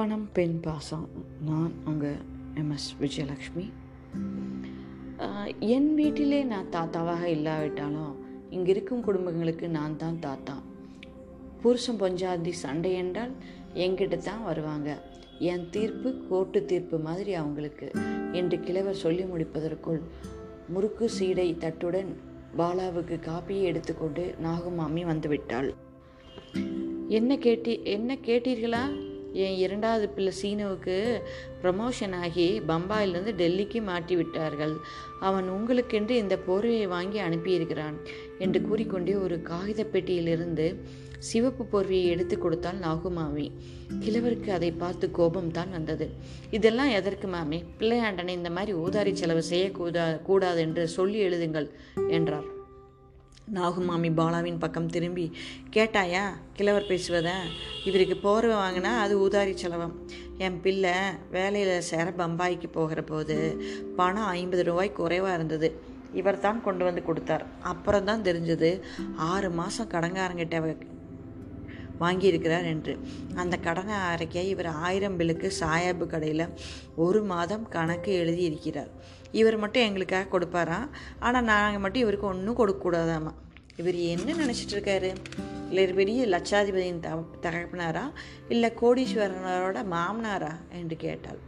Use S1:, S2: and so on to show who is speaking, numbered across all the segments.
S1: பணம் பெண் பாசம். நான் அங்கே எம்எஸ் விஜயலக்ஷ்மி. என் வீட்டிலே நான் தாத்தாவாக இல்லாவிட்டாலும் இங்கே இருக்கும் குடும்பங்களுக்கு நான் தான் தாத்தா. புருஷன் பொஞ்சாதி சண்டை என்றால் என்கிட்ட தான் வருவாங்க. என் தீர்ப்பு கோர்ட்டு தீர்ப்பு மாதிரி அவங்களுக்கு. என்று கிழவர் சொல்லி முடிப்பதற்குள் முறுக்கு சீடை தட்டுடன் பாலாவுக்கு காப்பியை எடுத்துக்கொண்டு நாகமாமி வந்துவிட்டாள். என்ன கேட்டி என்ன கேட்டீர்களா? என் இரண்டாவது பிள்ளை சீனுவுக்கு ப்ரமோஷன் ஆகி பம்பாயிலிருந்து டெல்லிக்கு மாட்டி விட்டார்கள் அவன் உங்களுக்கென்று இந்த போர்வையை வாங்கி அனுப்பியிருக்கிறான் என்று கூறிக்கொண்டே ஒரு காகித பெட்டியிலிருந்து சிவப்பு போர்வையை எடுத்து கொடுத்தால் நாகுமாமி. கிழவருக்கு அதை பார்த்து கோபம் தான் வந்தது. இதெல்லாம் எதற்கு மாமி? பிள்ளையாண்டனை இந்த மாதிரி ஊதாரி செலவு செய்யக்கூடா கூடாது என்று சொல்லி எழுதுங்கள் என்றார். நாகுமாமி பாலாவின் பக்கம் திரும்பி கேட்டாயா கிழவர் பேசுவத? இவருக்கு போர்வை வாங்கினா அது ஊதாரி செலவம். என் பிள்ளை வேலையில் சேர பம்பாய்க்கு போகிற போது பணம் ஐம்பது ரூபாய் குறைவாக இருந்தது. இவர் தான் கொண்டு வந்து கொடுத்தார். அப்புறம் தான் தெரிஞ்சது ஆறு மாதம் கடங்காரங்கிட்ட வாங்கியிருக்கிறார் என்று. அந்த கடனை அரைக்க இவர் ஆயிரம் பில்லுக்கு சாயாபு கடையில் ஒரு மாதம் கணக்கு எழுதியிருக்கிறார். இவர் மட்டும் எங்களுக்காக கொடுப்பாராம் ஆனால் நாங்கள் மட்டும் இவருக்கு ஒன்றும் கொடுக்கக்கூடாதாமா இவர் என்ன நினச்சிட்டு இருக்காரு? இல்லை பெரிய லட்சாதிபதியின் த தகப்பனாரா? இல்லை கோடீஸ்வரனரோட மாமனாரா? என்று கேட்டாள்.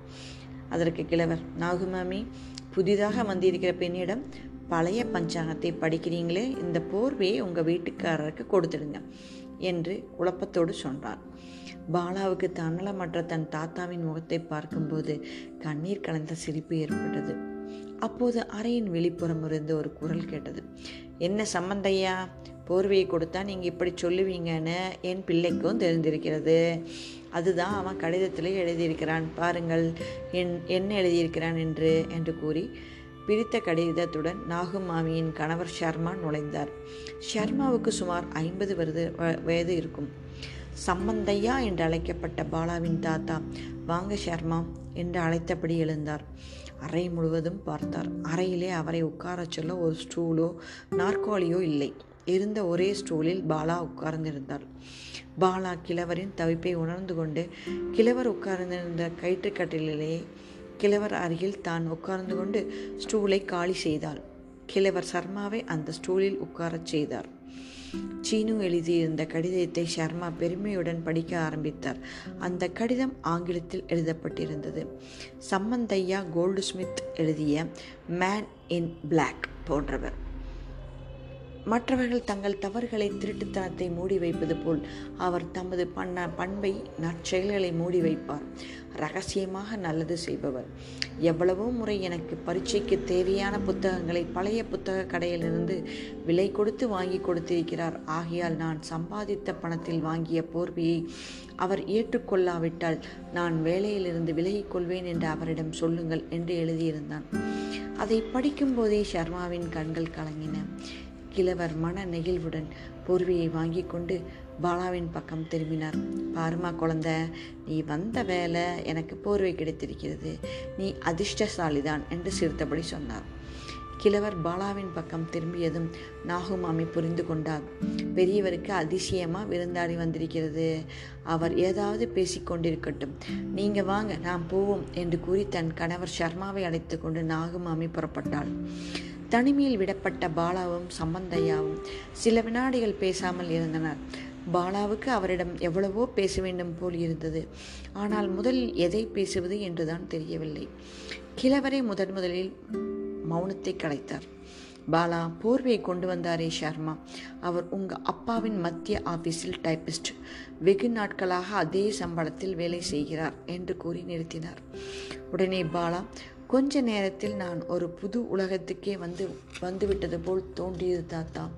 S1: அதற்கு கிழவர் நாகுமாமி புதிதாக வந்திருக்கிற பெண்ணிடம் பழைய பஞ்சாங்கத்தை படிக்கிறீங்களே? இந்த போர்வையை உங்கள் வீட்டுக்காரருக்கு கொடுத்துடுங்க. என்று குழப்பத்தோடு சொன்னார் பாலாவுக்கு தன்னலமற்ற தன் தாத்தாவின் முகத்தை பார்க்கும்போது கண்ணீர் கலந்த சிரிப்பு ஏற்பட்டது. அப்போது அறையின் வெளிப்புறம் இருந்து ஒரு குரல் கேட்டது. என்ன சம்பந்தையா? போர்வையை கொடுத்தா நீங்கள் இப்படி சொல்லுவீங்கன்னு என் பிள்ளைக்கும் தெரிந்திருக்கிறது. அதுதான் அவன் கடிதத்தில் எழுதியிருக்கிறான். பாருங்கள் என் என்ன எழுதியிருக்கிறான் என்று என்று கூறி பிரித்த கடிதத்துடன் நாகுமாமியின் கணவர் ஷர்மா நுழைந்தார். ஷர்மாவுக்கு சுமார் ஐம்பது வருது வ- வயது இருக்கும். சம்பந்தையா என்று அழைக்கப்பட்ட பாலாவின் தாத்தா வாங்க ஷர்மா என்று அழைத்தபடி எழுந்தார். அறை முழுவதும் பார்த்தார். அறையிலே அவரை உட்காரச் சொல்ல ஒரு ஸ்டூலோ நாற்காலியோ இல்லை. இருந்த ஒரே ஸ்டூலில் பாலா உட்கார்ந்திருந்தார். பாலா கிழவரின் தவிப்பை உணர்ந்து கொண்டு கிழவர் உட்கார்ந்திருந்த கயிற்றுக்கட்டிலேயே கிழவர் அருகில் தான் உட்கார்ந்து கொண்டு ஸ்டூலை காலி செய்தாள். கிழவர் சர்மாவை அந்த ஸ்டூலில் உட்காரச் செய்தார். சீனு எழுதியிருந்த கடிதத்தை சர்மா பெருமையுடன் படிக்க ஆரம்பித்தார். அந்த கடிதம் ஆங்கிலத்தில் எழுதப்பட்டிருந்தது. சம்மந்தையா கோல்டு ஸ்மித் எழுதிய மேன் இன் பிளாக் போன்றவர். மற்றவர்கள் தங்கள் தவறுகளை திருட்டுத்தனத்தை மூடி வைப்பது போல் அவர் தமது பண்ண பண்பை நற்செயல்களை மூடி வைப்பார். ரகசியமாக நல்லது செய்பவர். எவ்வளவோ முறை எனக்கு பரீட்சைக்கு தேவையான புத்தகங்களை பழைய புத்தக கடையிலிருந்து விலை கொடுத்து வாங்கி கொடுத்திருக்கிறார். ஆகையால் நான் சம்பாதித்த பணத்தில் வாங்கிய போர்வையை அவர் ஏற்றுக்கொள்ளாவிட்டால் நான் வேலையிலிருந்து விலகிக் கொள்வேன் என்று அவரிடம் சொல்லுங்கள் என்று எழுதியிருந்தான். அதை படிக்கும்போதே ஷர்மாவின் கண்கள் கலங்கின. கிழவர் மன நெகிழ்வுடன் போர்வையை வாங்கி கொண்டு பாலாவின் பக்கம் திரும்பினார். பாருமா குழந்தை நீ வந்த வேலை எனக்கு போர்வை கிடைத்திருக்கிறது. நீ அதிர்ஷ்டசாலிதான் என்று சிரித்தபடி சொன்னார். கிழவர் பாலாவின் பக்கம் திரும்பியதும் நாகுமாமி புரிந்து கொண்டார். பெரியவருக்கு அதிசயமாக விருந்தாடி வந்திருக்கிறது. அவர் ஏதாவது பேசிக்கொண்டிருக்கட்டும் நீங்க வாங்க நாம் போவோம் என்று கூறி தன் கணவர் சர்மாவை அழைத்து கொண்டு நாகுமாமி புறப்பட்டாள். தனிமையில் விடப்பட்ட பாலாவும் சம்பந்தையாவும் சில வினாடிகள் பேசாமல் இருந்தனர். பாலாவுக்கு அவரிடம் எவ்வளவோ பேச வேண்டும் போல் இருந்தது. ஆனால் முதலில் எதை பேசுவது என்றுதான் தெரியவில்லை. கிழவரே முதன் முதலில் மௌனத்தை கலைத்தார். பாலா போர்வையை கொண்டு வந்தாரே ஷர்மா. அவர் உங்கள் அப்பாவின் மத்திய ஆபீஸில் டைபிஸ்ட் வெகு நாட்களாக அதே சம்பளத்தில் வேலை செய்கிறார் என்று கூறி நிறுத்தினார். உடனே பாலா கொஞ்ச நேரத்தில் நான் ஒரு புது உலகத்துக்கே வந்து வந்துவிட்டது போல் தோன்றியது தாத்தா.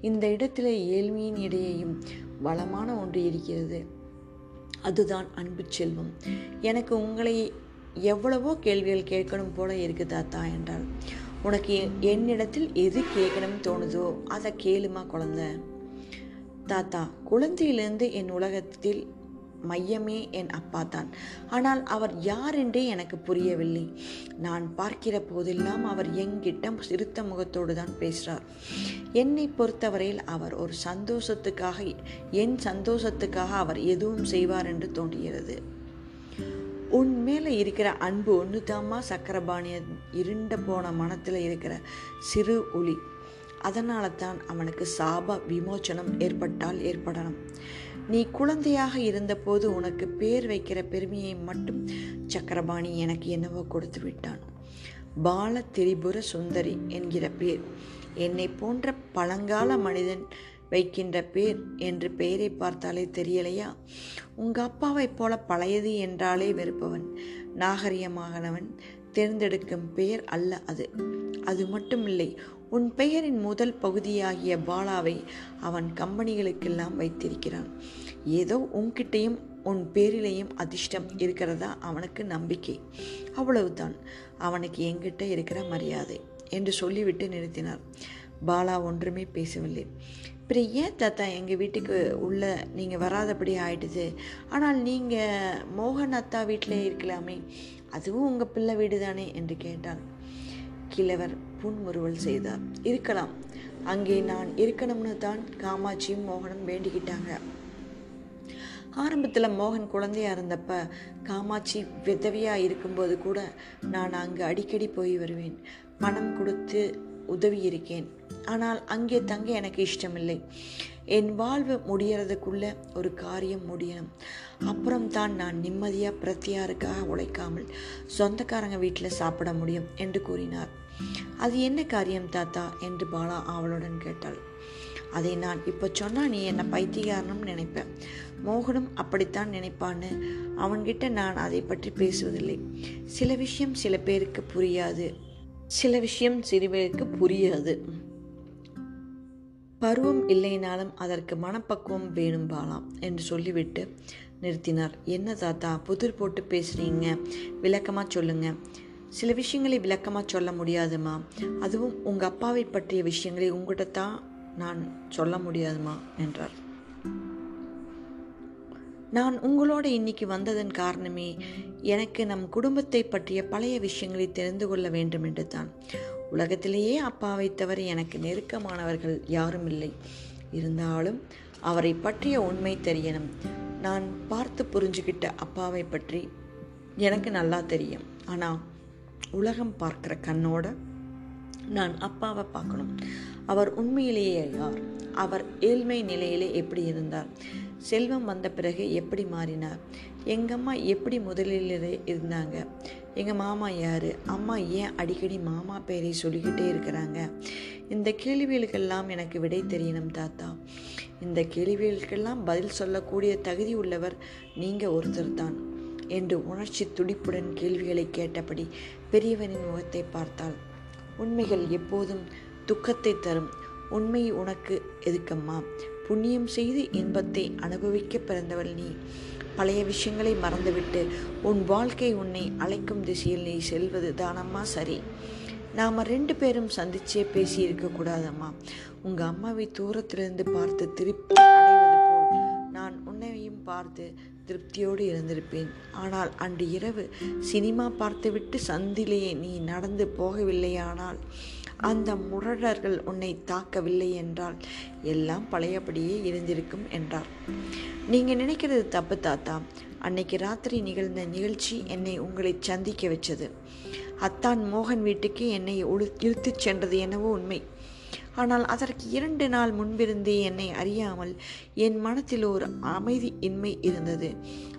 S1: இந்த இடத்துல ஏழ்மையின் இடையேயும் வளமான ஒன்று இருக்கிறது. அதுதான் அன்பு செல்வம். எனக்கு உங்களை எவ்வளவோ கேள்விகள் கேட்கணும் போல இருக்கு தாத்தா என்றார் உனக்கு என்னிடத்தில் எது கேட்கணும்னு தோணுதோ அதை கேளுமா குழந்தை? தாத்தா குழந்தையிலிருந்து என் உலகத்தில் மையமே என் அப்பா தான். ஆனால் அவர் யார் என்றே எனக்கு புரியவில்லை. நான் பார்க்கிற போதெல்லாம் அவர் எங்கிட்ட சிறுத்த முகத்தோடு தான் பேசுகிறார் என்னை பொறுத்தவரையில் அவர் ஒரு சந்தோஷத்துக்காக என் சந்தோஷத்துக்காக அவர் எதுவும் செய்வார் என்று தோன்றுகிறது. உன் மேலே இருக்கிற அன்பு ஒன்று தாம்மா சக்கரபாணிய இருண்ட போன மனத்தில் இருக்கிற சிறு ஒளி. அதனால தான் அவனுக்கு சாப விமோச்சனம் ஏற்பட்டால் ஏற்படணும் நீ குழந்தையாக இருந்தபோது உனக்கு பேர் வைக்கிற பெருமையை மட்டும் சக்கரபாணி எனக்கு என்னவோ கொடுத்து விட்டான். பால திரிபுர சுந்தரி என்கிற பேர் என்னை போன்ற பழங்கால மனிதன் வைக்கின்ற பேர் என்று பெயரை பார்த்தாலே தெரியலையா? உங்க அப்பாவைப் போல பழையது என்றாலே வெறுப்பவன் நாகரிகமாகனவன் தேர்ந்தெடுக்கும் பெயர் அல்ல அது. அது மட்டுமில்லை உன் பெயரின் முதல் பகுதியாகிய பாலாவை அவன் கம்பெனிகளுக்கெல்லாம் வைத்திருக்கிறான். ஏதோ உன்கிட்டையும் உன் பேரிலேயும் அதிர்ஷ்டம் இருக்கிறதா அவனுக்கு நம்பிக்கை. அவ்வளவுதான். அவனுக்கு எங்கிட்ட இருக்கிற மரியாதை என்று சொல்லிவிட்டு நிறுத்தினார். பாலா ஒன்றுமே பேசவில்லை. அப்புறம் ஏன் தாத்தா எங்கள் வீட்டுக்கு உள்ள நீங்கள் வராதபடி ஆயிடுது? ஆனால் நீங்கள் மோகன் அத்தா வீட்டிலே இருக்கலாமே. அதுவும் உங்கள் பிள்ளை வீடு தானே என்று கேட்டான். கிழவர் புன்முறுவல் செய்தார். இருக்கலாம். அங்கே நான் இருக்கணும்னு தான் காமாட்சியும் மோகனும் வேண்டிக்கிட்டாங்க. ஆரம்பத்தில் மோகன் குழந்தையா இருந்தப்ப காமாட்சி விதவியாக இருக்கும்போது கூட நான் அங்கே அடிக்கடி போய் வருவேன். பணம் கொடுத்து உதவி இருக்கேன். ஆனால் அங்கே தங்க எனக்கு இஷ்டமில்லை. என் வாழ்வு முடியறதுக்குள்ள ஒரு காரியம் முடியணும். அப்புறம் தான் நான் நிம்மதியாக பிரத்தியாருக்காக உழைக்காமல் சொந்தக்காரங்க வீட்டில் சாப்பிட முடியும் என்று கூறினார். அது என்ன காரியம் தாத்தா? என்று பாலா ஆவலுடன் கேட்டாள். அதை நான் இப்போ சொன்னால் நீ என்னை பைத்தியகாரனும் நினைப்பேன் மோகனும் அப்படித்தான் நினைப்பான்னு அவன்கிட்ட நான் அதை பற்றி பேசுவதில்லை. சில விஷயம் சில பேருக்கு புரியாது. சில விஷயம் சில பேருக்கு புரியாது. பருவம் இல்லைனாலும் அதற்கு மனப்பக்குவம் வேணும் பாலாம் என்று சொல்லிவிட்டு நிறுத்தினார். என்ன தாத்தா புதிர் போட்டு பேசுகிறீங்க விளக்கமாக சொல்லுங்கள் சில விஷயங்களை விளக்கமாக சொல்ல முடியாதுமா? அதுவும் உங்கள் அப்பாவை பற்றிய விஷயங்களை உங்கள்கிட்ட தான் நான் சொல்ல முடியாதுமா? என்றார். நான் உங்களோட இன்னைக்கு வந்ததன் காரணமே எனக்கு நம் குடும்பத்தை பற்றிய பழைய விஷயங்களை தெரிந்து கொள்ள வேண்டும் என்று தான். உலகத்திலேயே அப்பாவை தவிர எனக்கு நெருக்கமானவர்கள் யாரும் இல்லை. இருந்தாலும் அவரை பற்றிய உண்மை தெரியணும். நான் பார்த்து புரிஞ்சுக்கிட்ட அப்பாவை பற்றி எனக்கு நல்லா தெரியும். ஆனால் உலகம் பார்க்குற கண்ணோட நான் அப்பாவை பார்க்கணும். அவர் உண்மையிலேயே யார்? அவர் ஏழ்மை நிலையிலே எப்படி இருந்தார்? செல்வம் வந்த பிறகு எப்படி மாறினார்? எங்கள் அம்மா எப்படி முதலில் இருந்தாங்க? எங்கள் மாமா யார்? அம்மா ஏன் அடிக்கடி மாமா பேரை சொல்லிக்கிட்டே இருக்கிறாங்க? இந்த கேள்விகளுக்கெல்லாம் எனக்கு விடை தெரியணும் தாத்தா. இந்த கேள்விகளுக்கெல்லாம் பதில் சொல்லக்கூடிய தகுதி உள்ளவர் நீங்கள் ஒருத்தர் தான் என்று உணர்ச்சி துடிப்புடன் கேள்விகளை கேட்டபடி பெரியவனின் முகத்தை பார்த்தாள். உண்மைகள் எப்போதும் துக்கத்தை தரும். உண்மை உனக்கு எதுக்கம்மா? புண்ணியம் செய்து இன்பத்தை அனுபவிக்க பிறந்தவள் நீ. பழைய விஷயங்களை மறந்துவிட்டு உன் வாழ்க்கை உன்னை அழைக்கும் திசையில் நீ செல்வது தானம்மா சரி. நாம் ரெண்டு பேரும் சந்திச்சே பேசி இருக்கக்கூடாதம்மா உங்கள் அம்மாவை தூரத்திலிருந்து பார்த்து திருப்தி அடைவது போல் நான் உன்னையும் பார்த்து திருப்தியோடு இருந்திருப்பேன். ஆனால் அன்று இரவு சினிமா பார்த்துவிட்டு சந்திலேயே நீ நடந்து போகவில்லையானால் அந்த முரடர்கள் உன்னை தாக்கவில்லை என்றால் எல்லாம் பழையபடியே இருந்திருக்கும் என்றார். நீங்கள் நினைக்கிறது தப்பு தாத்தா. அன்னைக்கு ராத்திரி நிகழ்ந்த நிகழ்ச்சி என்னை உங்களை சந்திக்க வச்சது. அத்தான் மோகன் வீட்டுக்கு என்னை உழு இழுத்துச் சென்றது எனவோ உண்மை. ஆனால் அதற்கு இரண்டு நாள் முன்பிருந்தே என்னை அறியாமல் என் மனத்தில் ஒரு அமைதி இன்மை இருந்தது.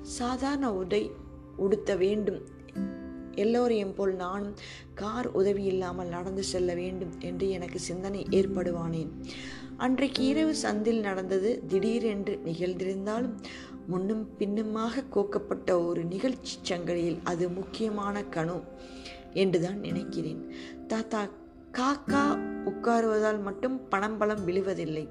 S1: சாதாரண உடை உடுத்த வேண்டும். எல்லோரையும் போல் நானும் கார் உதவி இல்லாமல் நடந்து செல்ல வேண்டும் என்று எனக்கு சிந்தனை ஏற்படுவானேன் அன்றைக்கு இரவு சந்தில் நடந்தது திடீரென்று நிகழ்ந்திருந்தாலும் முன்னும் பின்னுமாக கோக்கப்பட்ட ஒரு நிகழ்ச்சி சங்கலியில் அது முக்கியமான கணு என்றுதான் நினைக்கிறேன். தாத்தா காக்கா உட்காருவதால் மட்டும் பணம் பலம் விழுவதில்லை.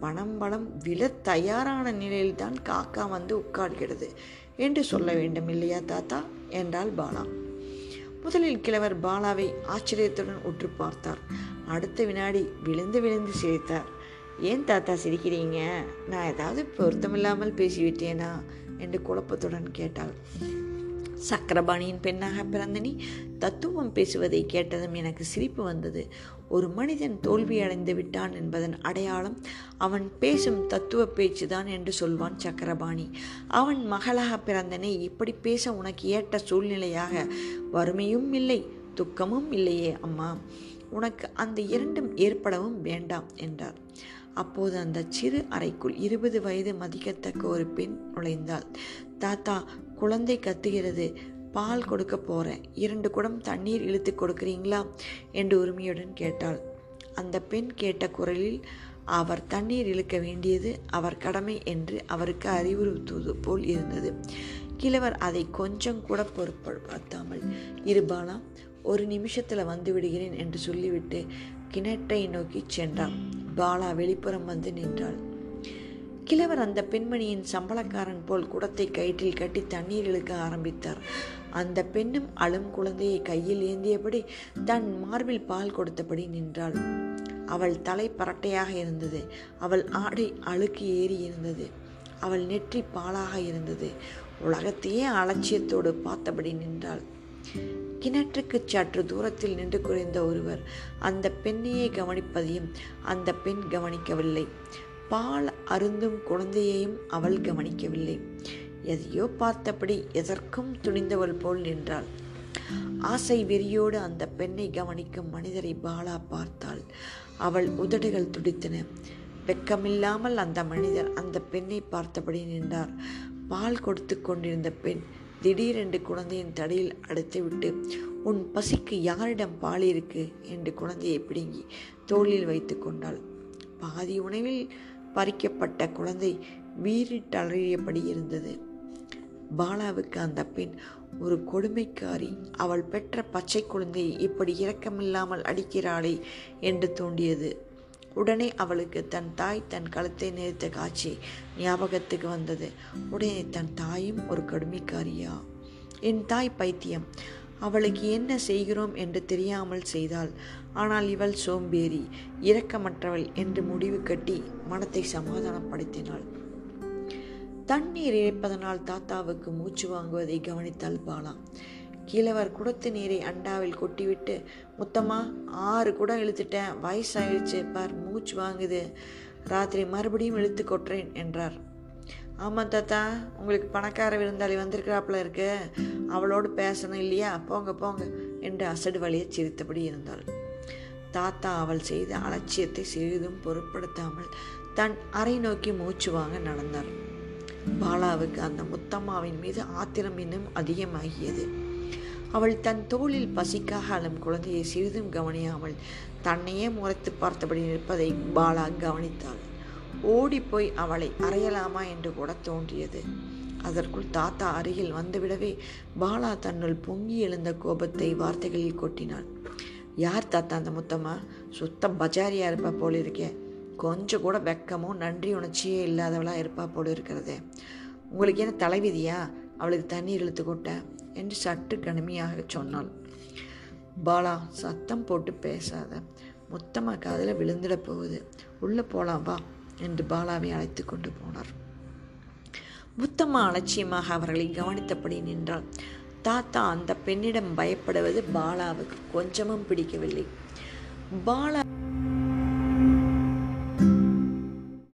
S1: பணம் பலம் விழ தயாரான நிலையில்தான் காக்கா வந்து உட்கார்கிறது என்று சொல்ல வேண்டும் இல்லையா தாத்தா? என்றாள் பாலா. முதலில் கிழவர் பாலாவை ஆச்சரியத்துடன் உற்று பார்த்தார். அடுத்த வினாடி விழுந்து விழுந்து சிரித்தார். ஏன் தாத்தா சிரிக்கிறீங்க? நான் ஏதாவது பொருத்தமில்லாமல் பேசிவிட்டேனா? என்று குழப்பத்துடன் கேட்டாள். சக்கரபாணியின் பெண்ணாக பிறந்த நீ தத்துவம் பேசுவதை கேட்டதும் எனக்கு சிரிப்பு வந்தது. ஒரு மனிதன் தோல்வியடைந்து விட்டான் என்பதன் அடையாளம் அவன் பேசும் தத்துவ பேச்சுதான் என்று சொல்வான் சக்கரபாணி. அவன் மகளாக பிறந்தனை இப்படி பேச உனக்கு ஏற்ற சூழ்நிலையாக வறுமையும் இல்லை துக்கமும் இல்லையே அம்மா. உனக்கு அந்த இரண்டும் ஏற்படவும் வேண்டாம் என்றார். அப்போது அந்த சிறு அறைக்குள் இருபது வயது மதிக்கத்தக்க ஒரு பெண் நுழைந்தாள். தாத்தா குழந்தை கத்துகிறது. பால் கொடுக்க போகிறேன் இரண்டு குடம் தண்ணீர் இழுத்து கொடுக்குறீங்களா? என்று உரிமையுடன் கேட்டாள். அந்த பெண் கேட்ட குரலில் அவர் தண்ணீர் இழுக்க வேண்டியது அவர் கடமை என்று அவருக்கு அறிவுறுத்துவது போல் இருந்தது. கிழவர் அதை கொஞ்சம் கூட பொருட்படுத்தாமல் இருபாலா ஒரு நிமிஷத்தில் வந்து விடுகிறேன் என்று சொல்லிவிட்டு கிணற்றை நோக்கி சென்றார் பாலா வெளிப்புறம் வந்து நின்றாள். கிழவர் அந்த பெண்மணியின் சம்பளக்காரன் போல் குடத்தை கயிற்றில் கட்டி தண்ணீர் இழுக்க ஆரம்பித்தார். அந்த பெண்ணும் அழும் குழந்தையை கையில் ஏந்தியபடி தன் மார்பில் பால் கொடுத்தபடி நின்றாள். அவள் தலை பரட்டையாக இருந்தது. அவள் ஆடை அழுக்கு ஏறி இருந்தது. அவள் நெற்றி பாலாக இருந்தது. உலகத்தையே அலட்சியத்தோடு பார்த்தபடி நின்றாள். கிணற்றுக்கு சற்று தூரத்தில் நின்று குறைந்த ஒருவர். அந்த பெண்ணையே கவனிப்பதையும் அந்த பெண் கவனிக்கவில்லை. பால் அருந்தும் குழந்தையையும் அவள் கவனிக்கவில்லை. எதையோ பார்த்தபடி எதற்கும் துணிந்தவள் போல் நின்றாள். ஆசை வெறியோடு அந்த பெண்ணை கவனிக்கும் மனிதரை பாலா பார்த்தாள். அவள் உதடுகள் துடித்தன. வெக்கமில்லாமல் அந்த மனிதர் அந்த பெண்ணை பார்த்தபடி நின்றார். பால் கொடுத்து கொண்டிருந்த பெண் திடீரென்று குழந்தையின் தடையில் அடைத்துவிட்டு உன் பசிக்கு யாரிடம் பால் இருக்கு? என்று குழந்தையை பிடுங்கி தோளில் வைத்து கொண்டாள். பாதி உணவில் பறிக்கப்பட்ட குழந்தை வீறிட்டலறியபடி இருந்தது. பாலாவுக்கு அந்த பெண் ஒரு கொடுமைக்காரி அவள் பெற்ற பச்சை குழந்தையை இப்படி இரக்கமில்லாமல் அடிக்கிறாளே என்று தோண்டியது உடனே அவளுக்கு தன் தாய் தன் கழுத்தை நேர்த்த காட்சி ஞாபகத்துக்கு வந்தது. உடனே தன் தாயும் ஒரு கடுமைக்காரியா? என் தாய் பைத்தியம். அவளுக்கு என்ன செய்கிறோம் என்று தெரியாமல் செய்தாள். ஆனால் இவள் சோம்பேறி இரக்கமற்றவள் என்று முடிவு கட்டி மனத்தை சமாதானப்படுத்தினாள். தண்ணீர் இழைப்பதனால் தாத்தாவுக்கு மூச்சு வாங்குவதை கவனித்தாள் பாலா. கீழவர் குடத்து நீரை அண்டாவில் கொட்டிவிட்டு முத்தம்மா ஆறு குடம் இழுத்துட்டேன். வயசாயிடுச்சு. பார் மூச்சு வாங்குது. ராத்திரி மறுபடியும் இழுத்து கொட்டுறேன் என்றார். ஆமாம் தாத்தா. உங்களுக்கு பணக்கார விருந்தாளி வந்திருக்கிறாப்புல இருக்கு. அவளோடு பேசணும் இல்லையா? போங்க போங்க என்று அசடு வழியை சிரித்தபடி இருந்தாள். தாத்தா அவள் செய்த அலட்சியத்தை சிறிதும் பொருட்படுத்தாமல் தன் அறை நோக்கி மூச்சு வாங்க நடந்தார். பாலாவுக்கு அந்த முத்தம்மாவின் மீது ஆத்திரம் இன்னும் அதிகமாகியது. அவள் தன் தோளில் பசிக்காக அழும் குழந்தையை சிறிதும் கவனியாமல் தன்னையே முறைத்து பார்த்தபடி நிற்பதை பாலா கவனித்தாள். ஓடிப்போய் அவளை அறையலாமா என்று கூட தோன்றியது. அதற்குள் தாத்தா அருகில் வந்துவிடவே பாலா தன்னுள் பொங்கி எழுந்த கோபத்தை வார்த்தைகளில் கொட்டினாள். யார் தாத்தா அந்த முத்தம்மா? சுத்தம் பஜாரியா இருப்பா போல இருக்கே கொஞ்சம் கூட வெக்கமோ நன்றி உணர்ச்சியே இல்லாதவளாக இருப்பா போல இருக்கிறதே உங்களுக்கு என்ன தலைவிதியா? அவளுக்கு தண்ணீர் இழுத்து கொட்ட என்று சற்று கடுமையாக சொன்னாள். பாலா சத்தம் போட்டு பேசாத. முத்தம்மா காதில் விழுந்துட போகுது. உள்ளே போலாம் வா என்று பாலாவை அழைத்து கொண்டு போனார். முத்தம்மா அலட்சியமாக அவர்களை கவனித்தபடி நின்றாள். தாத்தா அந்த பெண்ணிடம் பயப்படுவது பாலாவுக்கு கொஞ்சமும் பிடிக்கவில்லை. பாலா